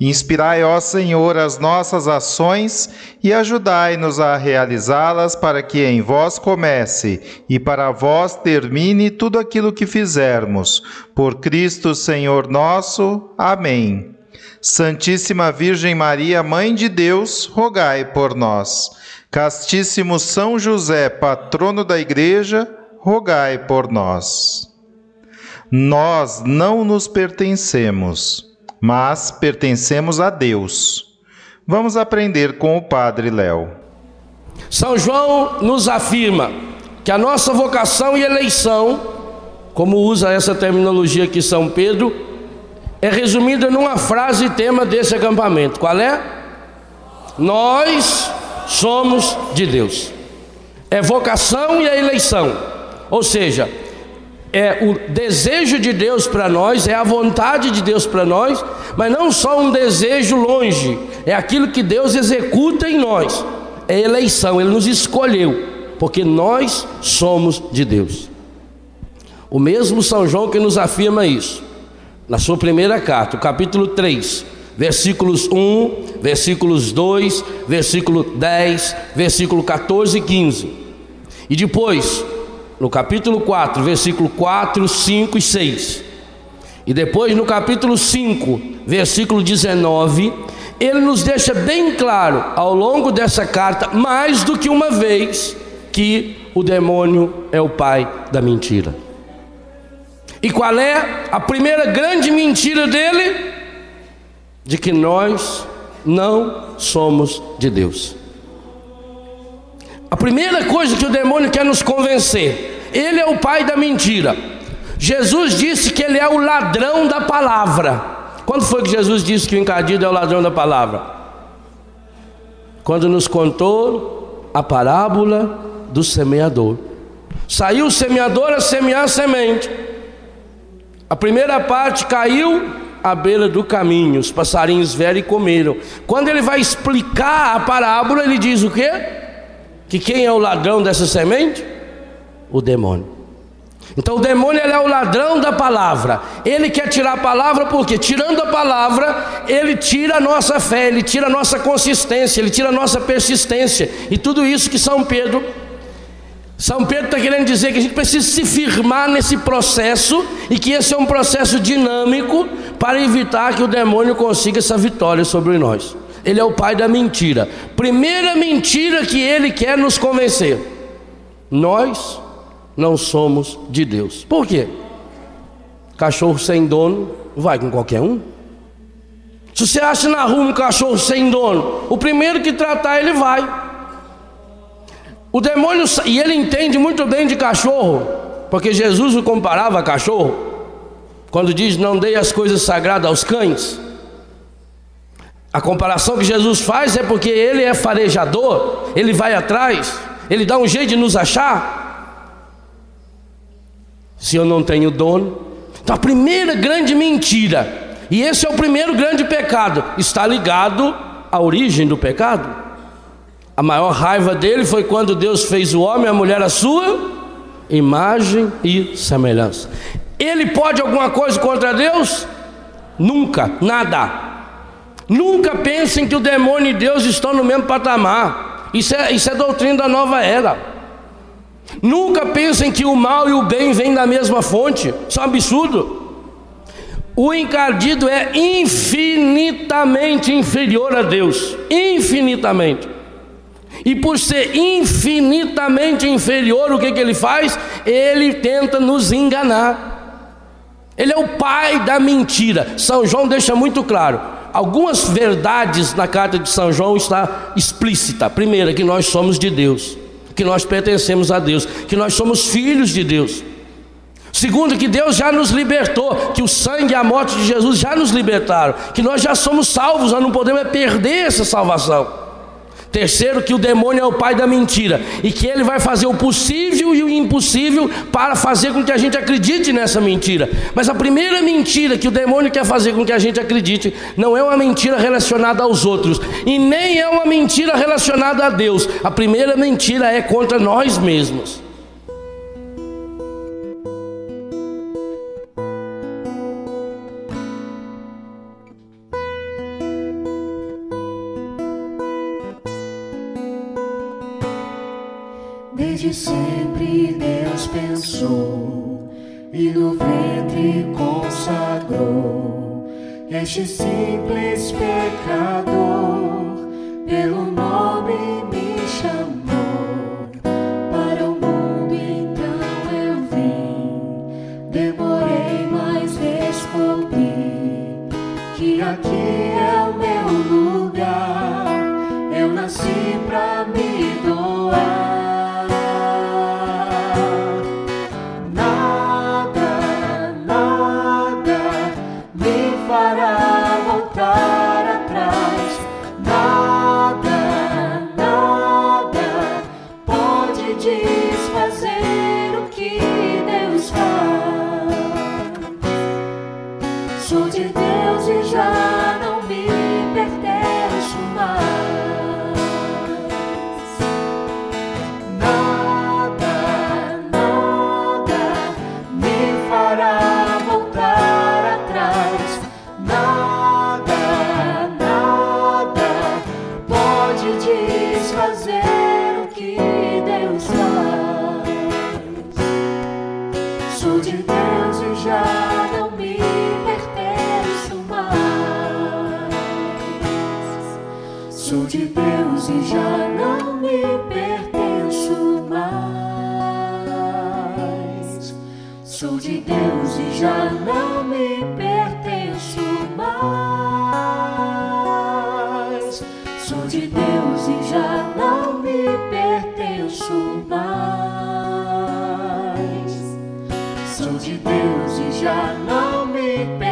Inspirai, ó Senhor, as nossas ações e ajudai-nos a realizá-las para que em vós comece e para vós termine tudo aquilo que fizermos. Por Cristo, Senhor nosso. Amém. Santíssima Virgem Maria, Mãe de Deus, rogai por nós. Castíssimo São José, patrono da Igreja, rogai por nós. Nós não nos pertencemos mas pertencemos a Deus. Vamos aprender com o Padre Léo. São João nos afirma que a nossa vocação e eleição, como usa essa terminologia aqui São Pedro, é resumida numa frase tema desse acampamento. Qual é? Nós somos de Deus. É vocação e a eleição. Ou seja, é o desejo de Deus para nós, é a vontade de Deus para nós, mas não só um desejo longe, é aquilo que Deus executa em nós. É eleição, ele nos escolheu, porque nós somos de Deus. O mesmo São João que nos afirma isso, na sua primeira carta, capítulo 3, versículos 1, versículos 2, versículo 10, versículo 14 e 15. E depois, no capítulo 4, versículo 4, 5 e 6. E depois no capítulo 5, versículo 19, ele nos deixa bem claro ao longo dessa carta, mais do que uma vez, que o demônio é o pai da mentira. E qual é a primeira grande mentira dele? De que nós não somos de Deus. A primeira coisa que o demônio quer nos convencer, ele é o pai da mentira. Jesus disse que ele é o ladrão da palavra. Quando foi que Jesus disse que o encardido é o ladrão da palavra? Quando nos contou a parábola do semeador. Saiu o semeador a semear a semente. A primeira parte caiu à beira do caminho, os passarinhos vieram e comeram. Quando ele vai explicar a parábola, ele diz o quê? Que quem é o ladrão dessa semente? O demônio. Então o demônio é o ladrão da palavra. Ele quer tirar a palavra porque tirando a palavra, ele tira a nossa fé, ele tira a nossa consistência, ele tira a nossa persistência. E tudo isso que São Pedro São Pedro está querendo dizer que a gente precisa se firmar nesse processo e que esse é um processo dinâmico para evitar que o demônio consiga essa vitória sobre nós. Ele é o pai da mentira. Primeira mentira que ele quer nos convencer: nós não somos de Deus. Por quê? Cachorro sem dono vai com qualquer um. Se você acha na rua um cachorro sem dono, o primeiro que tratar ele vai. O demônio, e ele entende muito bem de cachorro, porque Jesus o comparava a cachorro, quando diz: Não dei as coisas sagradas aos cães. A comparação que Jesus faz é porque ele é farejador, ele vai atrás, ele dá um jeito de nos achar. Se eu não tenho dono, então a primeira grande mentira, e esse é o primeiro grande pecado, está ligado à origem do pecado. A maior raiva dele foi quando Deus fez o homem e a mulher a sua imagem e semelhança. Ele pode alguma coisa contra Deus? Nunca, nada. Nunca pensem que o demônio e Deus estão no mesmo patamar. Isso é, isso é doutrina da nova era. Nunca pensem que o mal e o bem vêm da mesma fonte. Isso é um absurdo. O encardido é infinitamente inferior a Deus. Infinitamente. E por ser infinitamente inferior, o que, que ele faz? Ele tenta nos enganar. Ele é o pai da mentira. São João deixa muito claro. Algumas verdades na carta de São João está explícita. Primeira, que nós somos de Deus, que nós pertencemos a Deus, que nós somos filhos de Deus. Segundo, que Deus já nos libertou, que o sangue e a morte de Jesus já nos libertaram, que nós já somos salvos, nós não podemos perder essa salvação. Terceiro, que o demônio é o pai da mentira e que ele vai fazer o possível e o impossível para fazer com que a gente acredite nessa mentira. Mas a primeira mentira que o demônio quer fazer com que a gente acredite não é uma mentira relacionada aos outros e nem é uma mentira relacionada a Deus. A primeira mentira é contra nós mesmos. precious Sou de Deus e já não me pertenço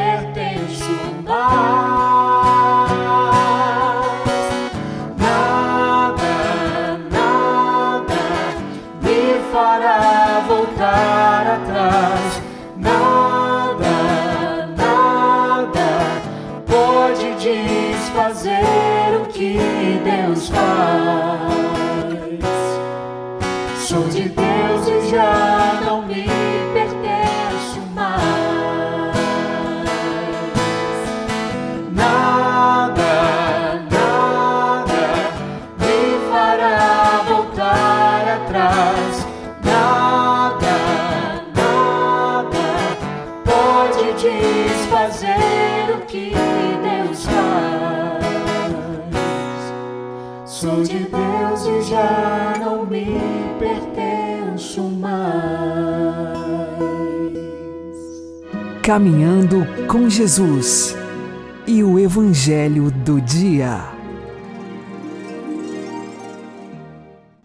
Caminhando com Jesus e o Evangelho do Dia.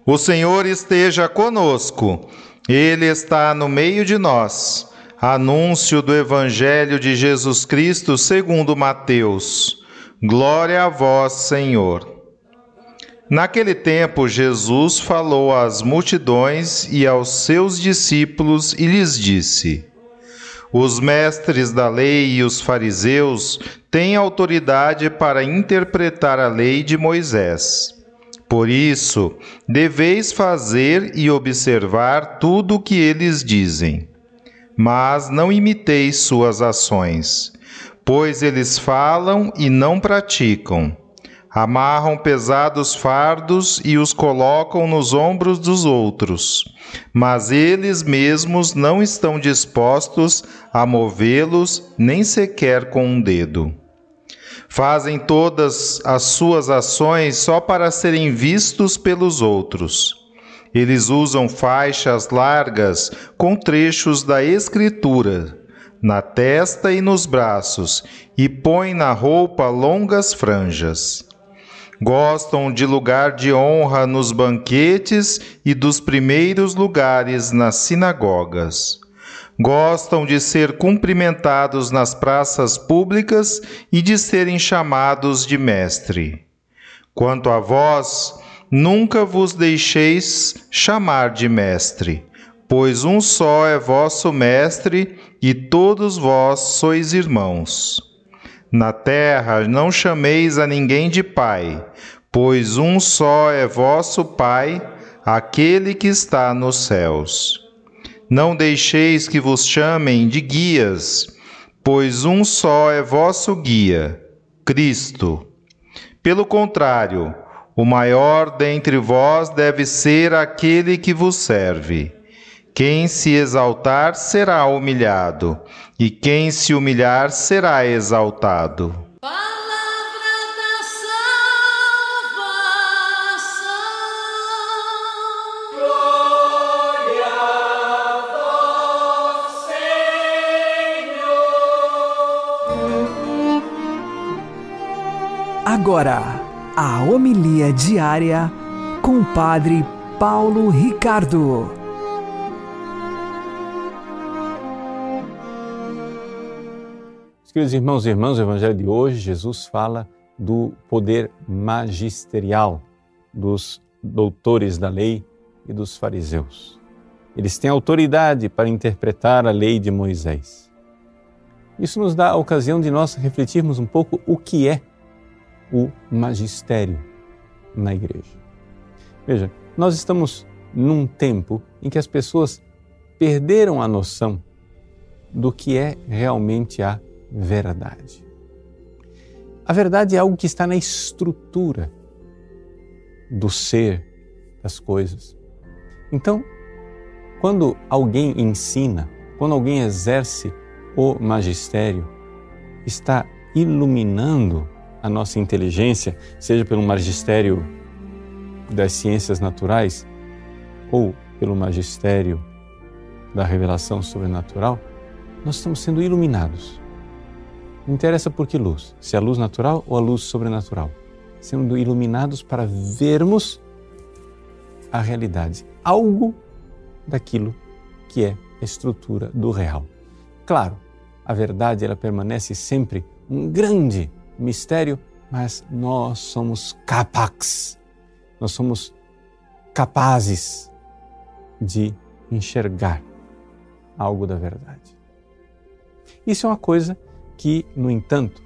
O Senhor esteja conosco, Ele está no meio de nós. Anúncio do Evangelho de Jesus Cristo segundo Mateus. Glória a vós, Senhor. Naquele tempo, Jesus falou às multidões e aos seus discípulos e lhes disse: Os mestres da lei e os fariseus têm autoridade para interpretar a lei de Moisés. Por isso, deveis fazer e observar tudo o que eles dizem. Mas não imiteis suas ações, pois eles falam e não praticam. Amarram pesados fardos e os colocam nos ombros dos outros, mas eles mesmos não estão dispostos a movê-los nem sequer com um dedo. Fazem todas as suas ações só para serem vistos pelos outros. Eles usam faixas largas com trechos da Escritura, na testa e nos braços, e põem na roupa longas franjas. Gostam de lugar de honra nos banquetes e dos primeiros lugares nas sinagogas. Gostam de ser cumprimentados nas praças públicas e de serem chamados de mestre. Quanto a vós, nunca vos deixeis chamar de mestre, pois um só é vosso mestre e todos vós sois irmãos. Na terra não chameis a ninguém de pai, pois um só é vosso Pai, aquele que está nos céus. Não deixeis que vos chamem de guias, pois um só é vosso guia, Cristo. Pelo contrário, o maior dentre vós deve ser aquele que vos serve. Quem se exaltar será humilhado, e quem se humilhar será exaltado. Agora, a homilia diária com o Padre Paulo Ricardo. Queridos irmãos e irmãs, o Evangelho de hoje, Jesus fala do poder magisterial dos doutores da lei e dos fariseus. Eles têm autoridade para interpretar a lei de Moisés. Isso nos dá a ocasião de nós refletirmos um pouco o que é o magistério na igreja. Veja, nós estamos num tempo em que as pessoas perderam a noção do que é realmente a verdade. A verdade é algo que está na estrutura do ser das coisas. Então, quando alguém ensina, quando alguém exerce o magistério, está iluminando a nossa inteligência, seja pelo magistério das ciências naturais ou pelo magistério da revelação sobrenatural, nós estamos sendo iluminados. Não interessa por que luz, se é a luz natural ou a luz sobrenatural, sendo iluminados para vermos a realidade, algo daquilo que é a estrutura do real. Claro, a verdade ela permanece sempre um grande mistério, mas nós somos capax, nós somos capazes de enxergar algo da verdade. Isso é uma coisa que, no entanto,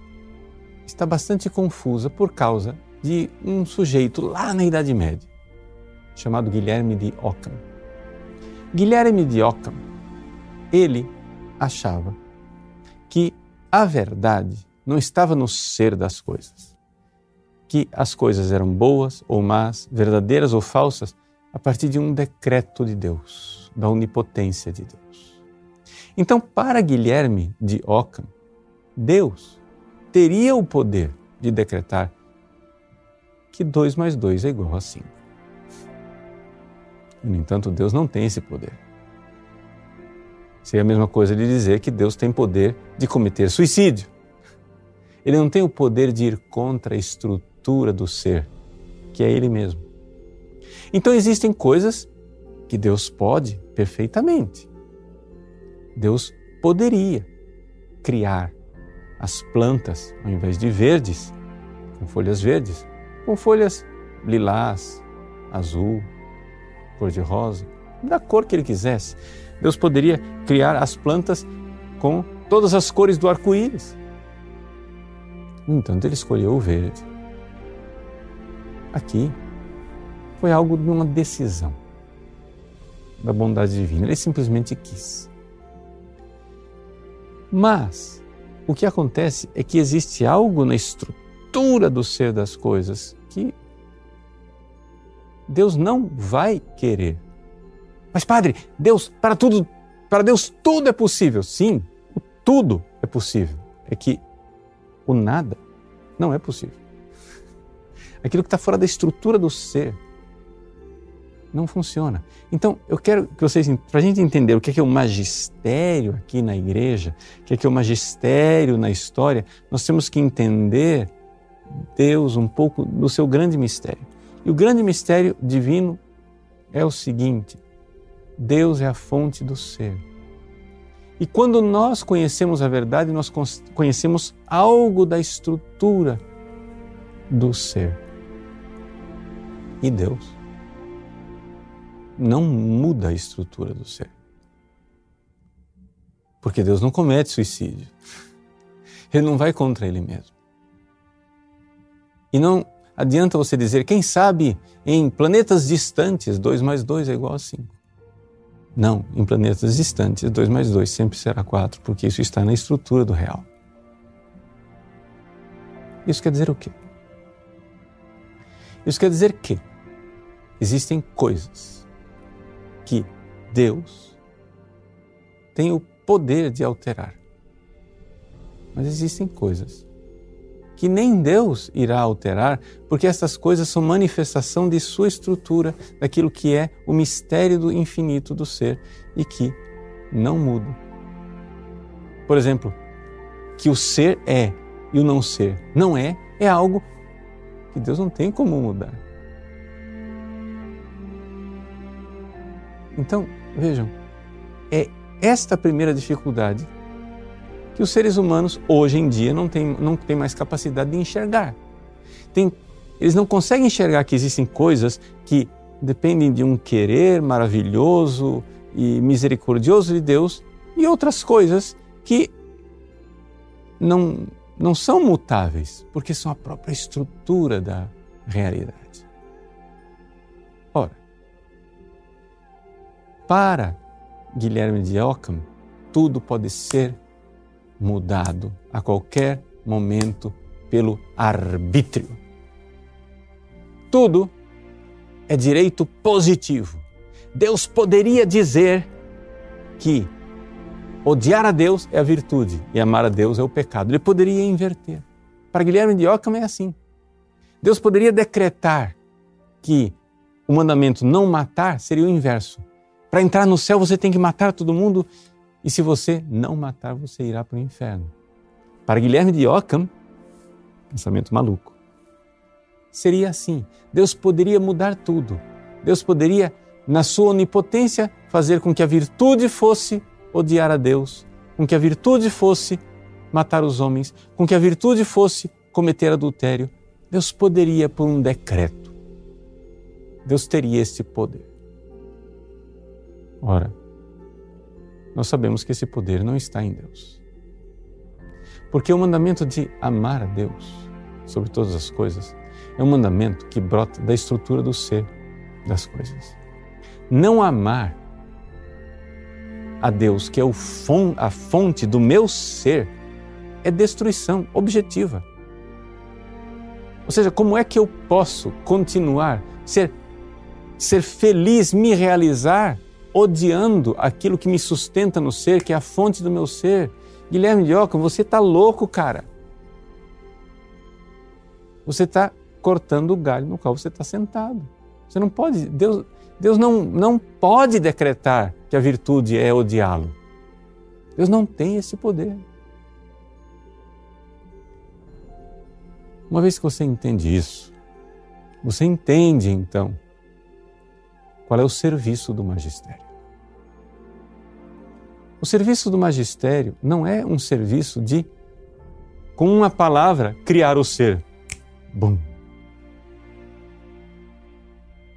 está bastante confusa por causa de um sujeito lá na Idade Média, chamado Guilherme de Ockham. Guilherme de Ockham, ele achava que a verdade não estava no ser das coisas. Que as coisas eram boas ou más, verdadeiras ou falsas, a partir de um decreto de Deus, da onipotência de Deus. Então, para Guilherme de Ockham, Deus teria o poder de decretar que 2 mais 2 é igual a 5. No entanto, Deus não tem esse poder. Seria a mesma coisa de dizer que Deus tem poder de cometer suicídio. Ele não tem o poder de ir contra a estrutura do ser, que é Ele mesmo. Então existem coisas que Deus pode perfeitamente. Deus poderia criar as plantas, ao invés de verdes, com folhas verdes, com folhas lilás, azul, cor-de-rosa, da cor que ele quisesse. Deus poderia criar as plantas com todas as cores do arco-íris. No entanto, ele escolheu o verde. Aqui foi algo de uma decisão da bondade divina. Ele simplesmente quis. Mas o que acontece é que existe algo na estrutura do ser das coisas que Deus não vai querer. Mas padre, Deus, para tudo, para Deus tudo é possível. Sim, tudo é possível. É que o nada não é possível. Aquilo que está fora da estrutura do ser Não funciona. Então, eu quero que vocês, para a gente entender o que é o magistério aqui na igreja, o que é o magistério na história, nós temos que entender Deus um pouco do seu grande mistério. E o grande mistério divino é o seguinte: Deus é a fonte do ser. E quando nós conhecemos a verdade, nós conhecemos algo da estrutura do ser. E Deus não muda a estrutura do ser. Porque Deus não comete suicídio. Ele não vai contra ele mesmo. E não adianta você dizer, quem sabe em planetas distantes 2 mais 2 é igual a 5. Não, em planetas distantes 2 mais 2 sempre será 4, porque isso está na estrutura do real. Isso quer dizer o quê? Isso quer dizer que existem coisas que Deus tem o poder de alterar. Mas existem coisas que nem Deus irá alterar, porque essas coisas são manifestação de sua estrutura, daquilo que é o mistério do infinito do ser e que não muda. Por exemplo, que o ser é e o não ser não é, é algo que Deus não tem como mudar. Então, vejam, é esta primeira dificuldade que os seres humanos hoje em dia não têm, não têm mais capacidade de enxergar. Tem, eles não conseguem enxergar que existem coisas que dependem de um querer maravilhoso e misericordioso de Deus e outras coisas que não, não são mutáveis, porque são a própria estrutura da realidade. Ora, para Guilherme de Ockham, tudo pode ser mudado a qualquer momento pelo arbítrio. Tudo é direito positivo. Deus poderia dizer que odiar a Deus é a virtude e amar a Deus é o pecado. Ele poderia inverter. Para Guilherme de Ockham é assim. Deus poderia decretar que o mandamento não matar seria o inverso. Para entrar no céu você tem que matar todo mundo e se você não matar, você irá para o inferno. Para Guilherme de Ockham, pensamento maluco, seria assim: Deus poderia mudar tudo. Deus poderia, na sua onipotência, fazer com que a virtude fosse odiar a Deus, com que a virtude fosse matar os homens, com que a virtude fosse cometer adultério. Deus poderia, por um decreto, Deus teria esse poder. Ora, nós sabemos que esse poder não está em Deus. Porque o mandamento de amar a Deus sobre todas as coisas é um mandamento que brota da estrutura do ser das coisas. Não amar a Deus, que é a fonte do meu ser, é destruição objetiva. Ou seja, como é que eu posso continuar ser ser feliz, me realizar odiando aquilo que me sustenta no ser, que é a fonte do meu ser. Guilherme de você está louco, cara. Você está cortando o galho no qual você está sentado. Você não pode, Deus, Deus não, não pode decretar que a virtude é odiá-lo. Deus não tem esse poder. Uma vez que você entende isso, você entende então qual é o serviço do magistério. O serviço do magistério não é um serviço de, com uma palavra, criar o ser. Bum.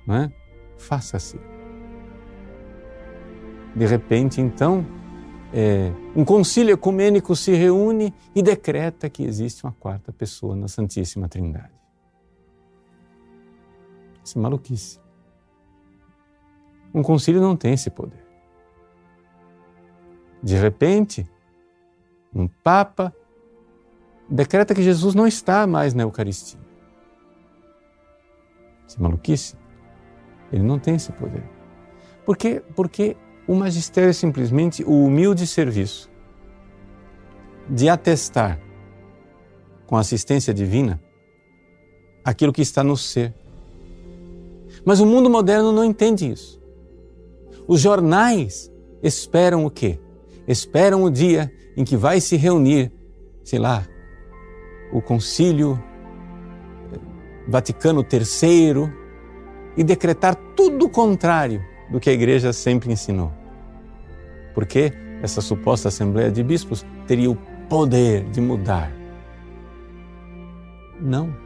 Não é? Faça-se. De repente, então, é, um concílio ecumênico se reúne e decreta que existe uma quarta pessoa na Santíssima Trindade. Isso é maluquice. Um concílio não tem esse poder. De repente, um Papa decreta que Jesus não está mais na Eucaristia. É maluquice? Ele não tem esse poder. Por quê? Porque o magistério é simplesmente o humilde serviço de atestar com assistência divina aquilo que está no ser. Mas o mundo moderno não entende isso. Os jornais esperam o quê? Esperam o dia em que vai se reunir, sei lá, o Concílio Vaticano III e decretar tudo o contrário do que a igreja sempre ensinou. Porque essa suposta Assembleia de Bispos teria o poder de mudar. Não.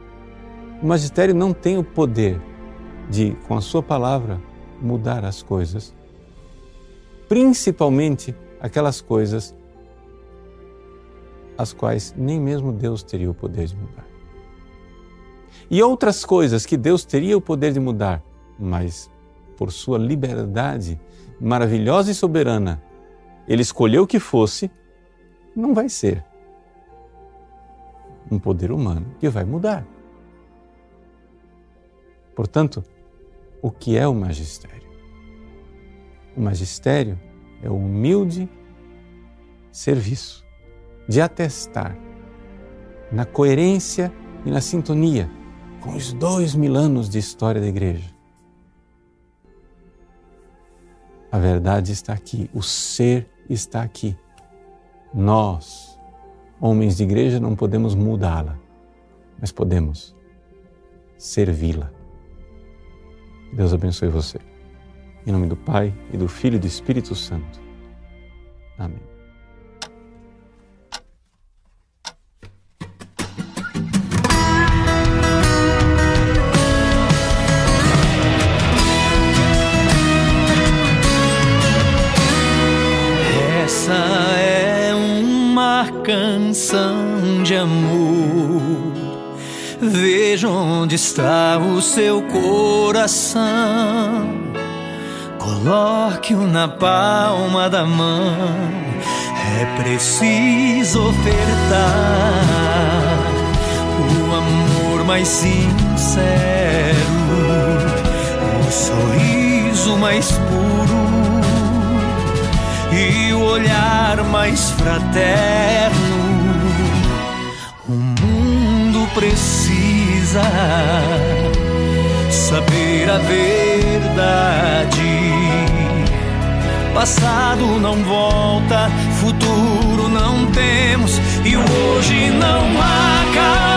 O magistério não tem o poder de, com a sua palavra, mudar as coisas, principalmente aquelas coisas as quais nem mesmo Deus teria o poder de mudar. E outras coisas que Deus teria o poder de mudar, mas por sua liberdade maravilhosa e soberana, ele escolheu que fosse, não vai ser um poder humano que vai mudar. Portanto, o que é o magistério? O magistério é o humilde serviço de atestar na coerência e na sintonia com os dois mil anos de história da igreja. A verdade está aqui, o ser está aqui. Nós, homens de igreja, não podemos mudá-la, mas podemos servi-la. Deus abençoe você. Em nome do Pai e do Filho e do Espírito Santo. Amém. Essa é uma canção de amor. Veja onde está o seu coração. Coloque-o na palma da mão. É preciso ofertar o amor mais sincero, o sorriso mais puro e o olhar mais fraterno. O mundo precisa a verdade. Passado não volta, futuro não temos e hoje não acabou.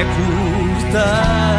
É curta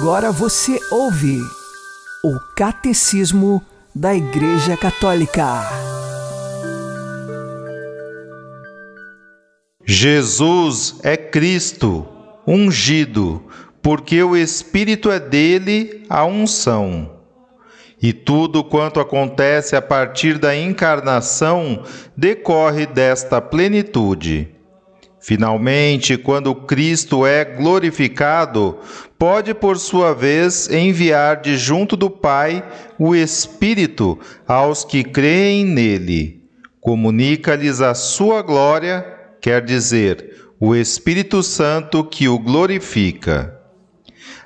Agora você ouve o Catecismo da Igreja Católica. Jesus é Cristo, ungido, porque o Espírito é dele a unção. E tudo quanto acontece a partir da encarnação decorre desta plenitude. Finalmente, quando Cristo é glorificado, pode por sua vez enviar de junto do Pai o Espírito aos que creem nele. Comunica-lhes a sua glória, quer dizer, o Espírito Santo que o glorifica.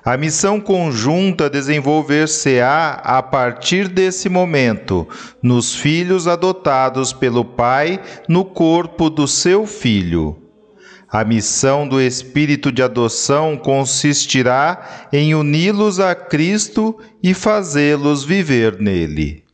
A missão conjunta desenvolver-se-á a partir desse momento, nos filhos adotados pelo Pai no corpo do seu Filho. A missão do Espírito de adoção consistirá em uni-los a Cristo e fazê-los viver nele.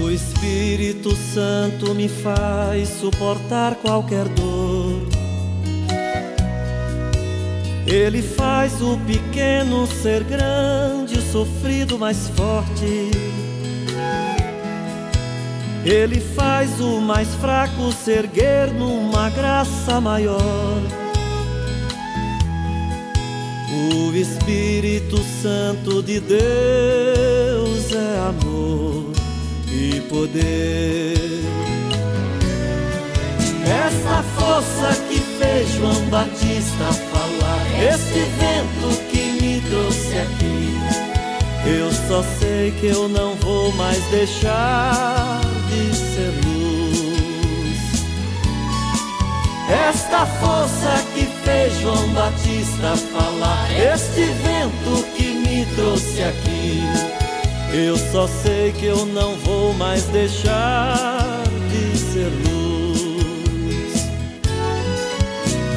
O Espírito Santo me faz suportar qualquer dor ele faz o pequeno ser grande, o sofrido mais forte. Ele faz o mais fraco se erguer numa graça maior. O Espírito Santo de Deus é amor e poder. Essa força que fez João Batista este vento que me trouxe aqui. Eu só sei que eu não vou mais deixar de ser luz. Esta força que fez João Batista falar, este vento que me trouxe aqui. Eu só sei que eu não vou mais deixar de ser luz.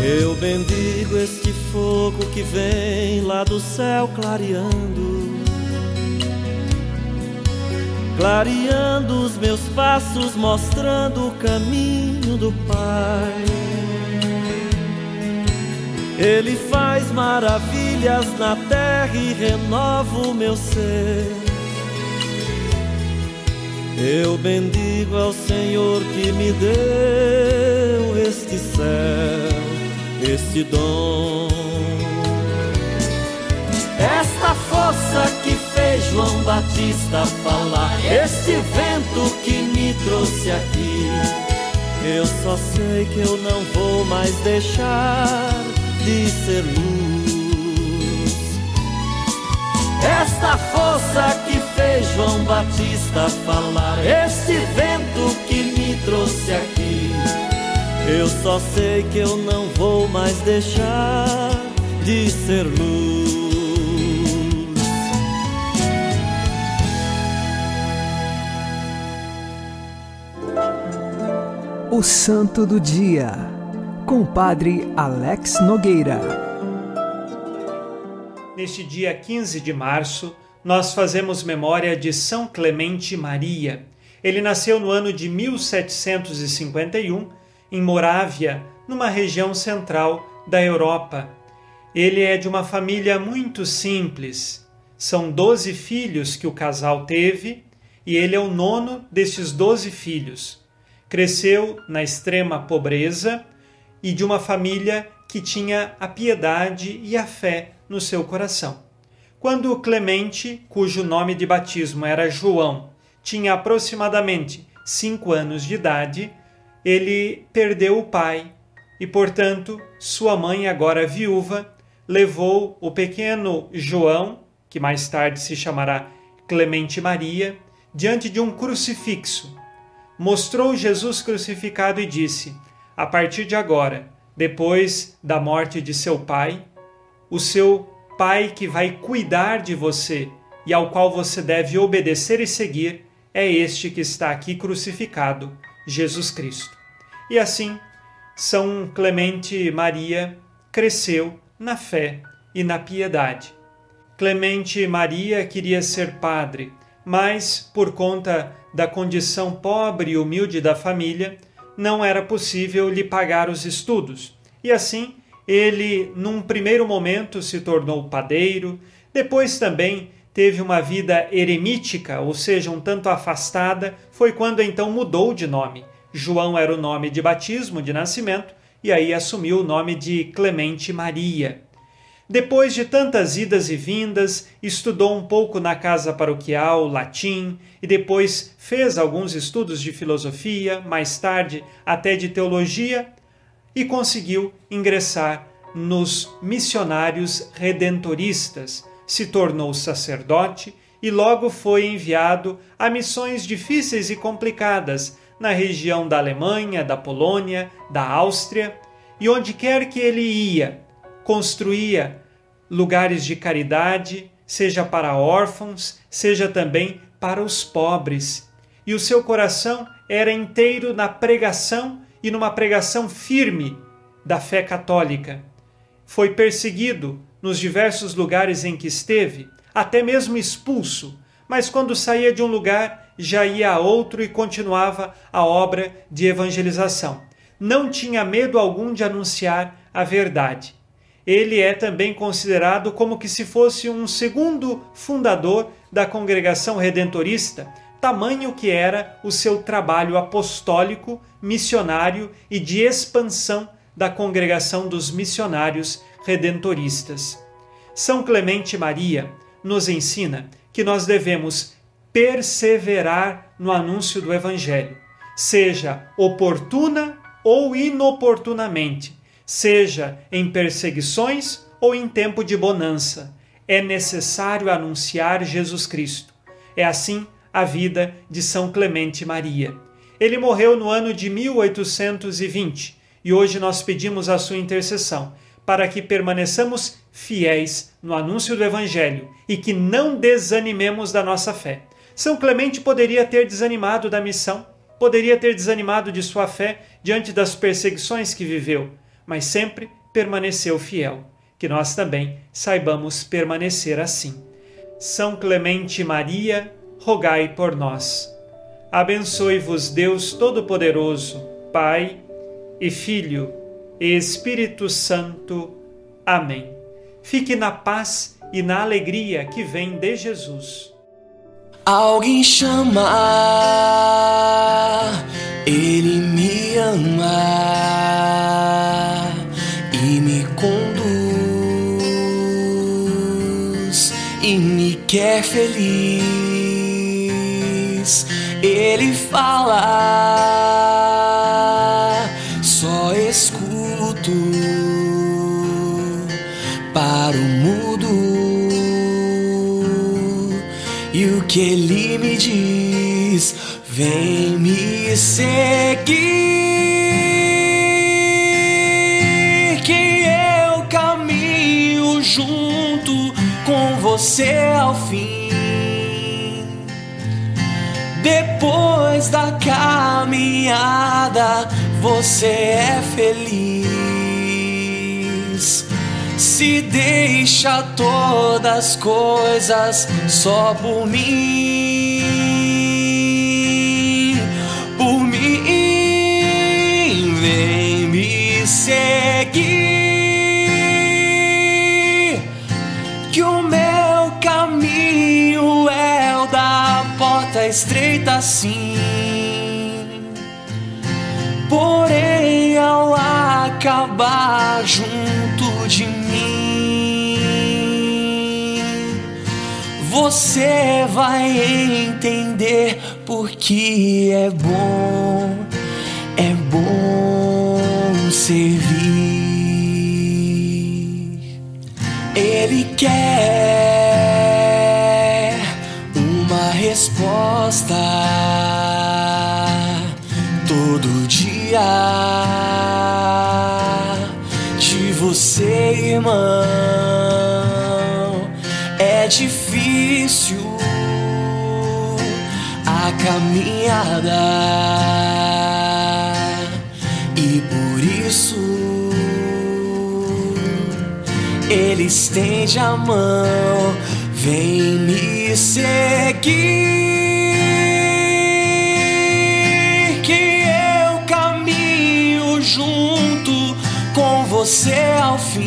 Eu bendigo este fogo que vem lá do céu clareando, clareando os meus passos, mostrando o caminho do Pai. Ele faz maravilhas na terra e renova o meu ser. Eu bendigo ao Senhor que me deu este céu esse dom. Esta força que fez João Batista falar, este vento que me trouxe aqui. Eu só sei que eu não vou mais deixar de ser luz. Esta força que fez João Batista falar, este vento que me trouxe aqui. Eu só sei que eu não vou mais deixar de ser luz. O Santo do Dia, com o Padre Alex Nogueira. Neste dia 15 de março, nós fazemos memória de São Clemente Maria. Ele nasceu no ano de 1751 em Morávia, numa região central da Europa. Ele é de uma família muito simples. São doze filhos que o casal teve e ele é o nono destes doze filhos. Cresceu na extrema pobreza e de uma família que tinha a piedade e a fé no seu coração. Quando Clemente, cujo nome de batismo era João, tinha aproximadamente cinco anos de idade, ele perdeu o pai e, portanto, sua mãe, agora viúva, levou o pequeno João, que mais tarde se chamará Clemente Maria, diante de um crucifixo. Mostrou Jesus crucificado e disse: A partir de agora, depois da morte de seu pai, o seu pai que vai cuidar de você e ao qual você deve obedecer e seguir é este que está aqui crucificado Jesus Cristo. E assim, São Clemente Maria cresceu na fé e na piedade. Clemente Maria queria ser padre, mas por conta da condição pobre e humilde da família, não era possível lhe pagar os estudos. E assim, ele, num primeiro momento, se tornou padeiro, depois também teve uma vida eremítica, ou seja, um tanto afastada, foi quando então mudou de nome. João era o nome de batismo, de nascimento, e aí assumiu o nome de Clemente Maria. Depois de tantas idas e vindas, estudou um pouco na casa paroquial latim e depois fez alguns estudos de filosofia, mais tarde até de teologia, e conseguiu ingressar nos missionários redentoristas. Se tornou sacerdote e logo foi enviado a missões difíceis e complicadas na região da Alemanha, da Polônia, da Áustria, e onde quer que ele ia, construía lugares de caridade, seja para órfãos, seja também para os pobres. E o seu coração era inteiro na pregação e numa pregação firme da fé católica. Foi perseguido nos diversos lugares em que esteve, até mesmo expulso, mas quando saía de um lugar já ia a outro e continuava a obra de evangelização. Não tinha medo algum de anunciar a verdade. Ele é também considerado como que se fosse um segundo fundador da congregação redentorista, tamanho que era o seu trabalho apostólico, missionário e de expansão da congregação dos missionários redentoristas. São Clemente Maria nos ensina que nós devemos perseverar no anúncio do Evangelho, seja oportuna ou inoportunamente, seja em perseguições ou em tempo de bonança. É necessário anunciar Jesus Cristo. É assim a vida de São Clemente Maria. Ele morreu no ano de 1820 e hoje nós pedimos a sua intercessão para que permaneçamos fiéis no anúncio do Evangelho e que não desanimemos da nossa fé. São Clemente poderia ter desanimado da missão, poderia ter desanimado de sua fé diante das perseguições que viveu, mas sempre permaneceu fiel. Que nós também saibamos permanecer assim. São Clemente Maria, rogai por nós. Abençoe-vos Deus Todo-Poderoso, Pai e Filho Espírito Santo. Amém. Fique na paz e na alegria que vem de Jesus. Alguém chama, Ele me ama e me conduz e me quer feliz. Ele fala, vem me seguir, que eu caminho junto com você ao fim. Depois da caminhada, você é feliz. Se deixa todas as coisas só por mim, estreita, sim. Porém, ao acabar junto de mim, você vai entender porque é bom, é bom servir. Ele quer caminhada e por isso Ele estende a mão, vem me seguir. Que eu caminho junto com você ao fim.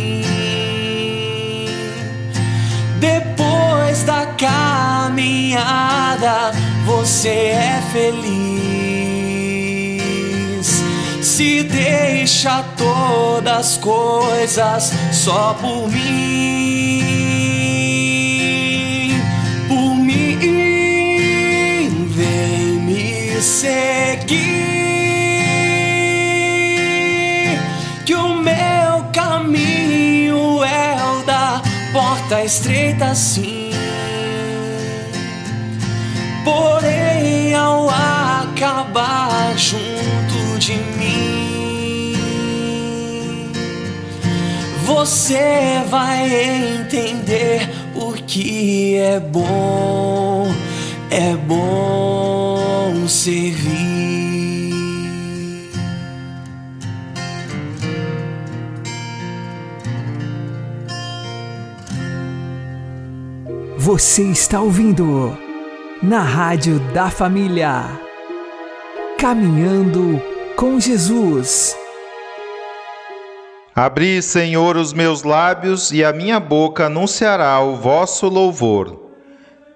Você é feliz. Se deixa todas as coisas só por mim, por mim, vem me seguir. Que o meu caminho é o da porta estreita, sim. Porém, ao acabar junto de mim, você vai entender o que é bom, é bom servir. Você está ouvindo na Rádio da Família. Caminhando com Jesus. Abri, Senhor, os meus lábios e a minha boca anunciará o vosso louvor.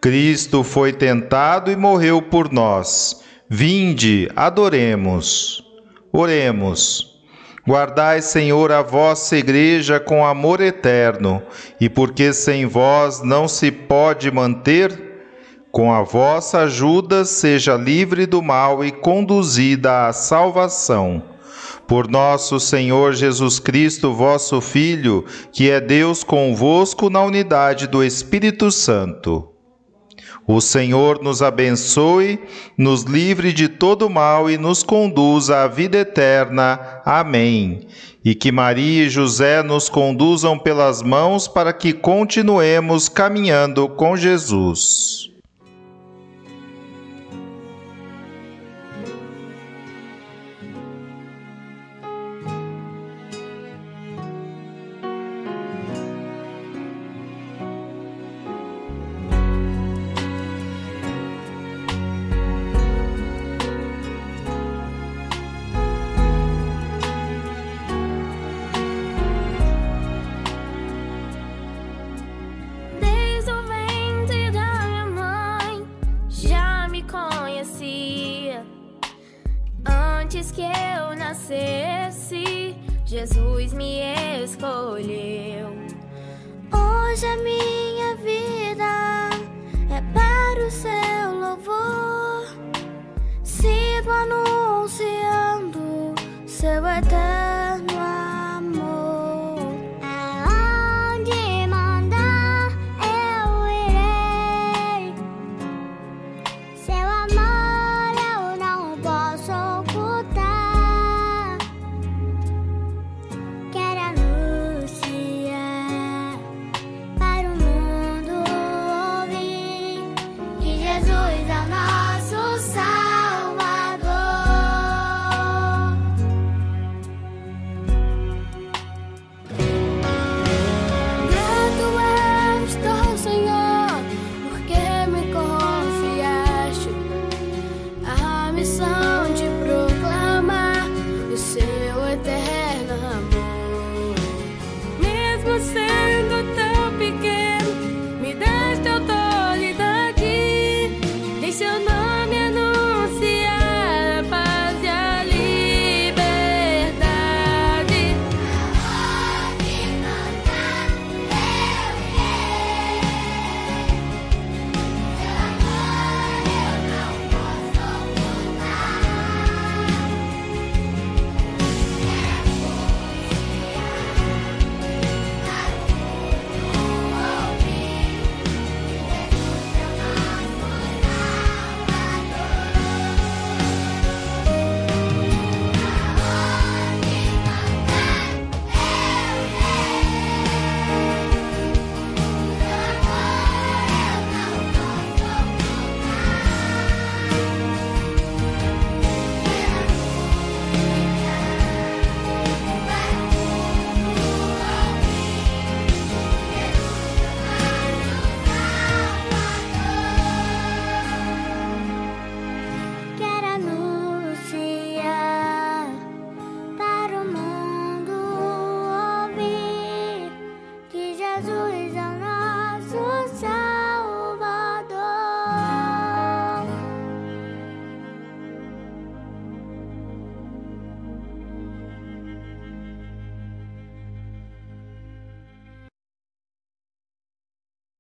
Cristo foi tentado e morreu por nós. Vinde, adoremos. Oremos. Guardai, Senhor, a vossa igreja com amor eterno, e porque sem vós não se pode manter, com a vossa ajuda seja livre do mal e conduzida à salvação. Por nosso Senhor Jesus Cristo, vosso Filho, que é Deus convosco na unidade do Espírito Santo. O Senhor nos abençoe, nos livre de todo mal e nos conduza à vida eterna. Amém. E que Maria e José nos conduzam pelas mãos para que continuemos caminhando com Jesus. Escolheu. Hoje a minha vida é para o seu louvor. Sigo anunciando seu eterno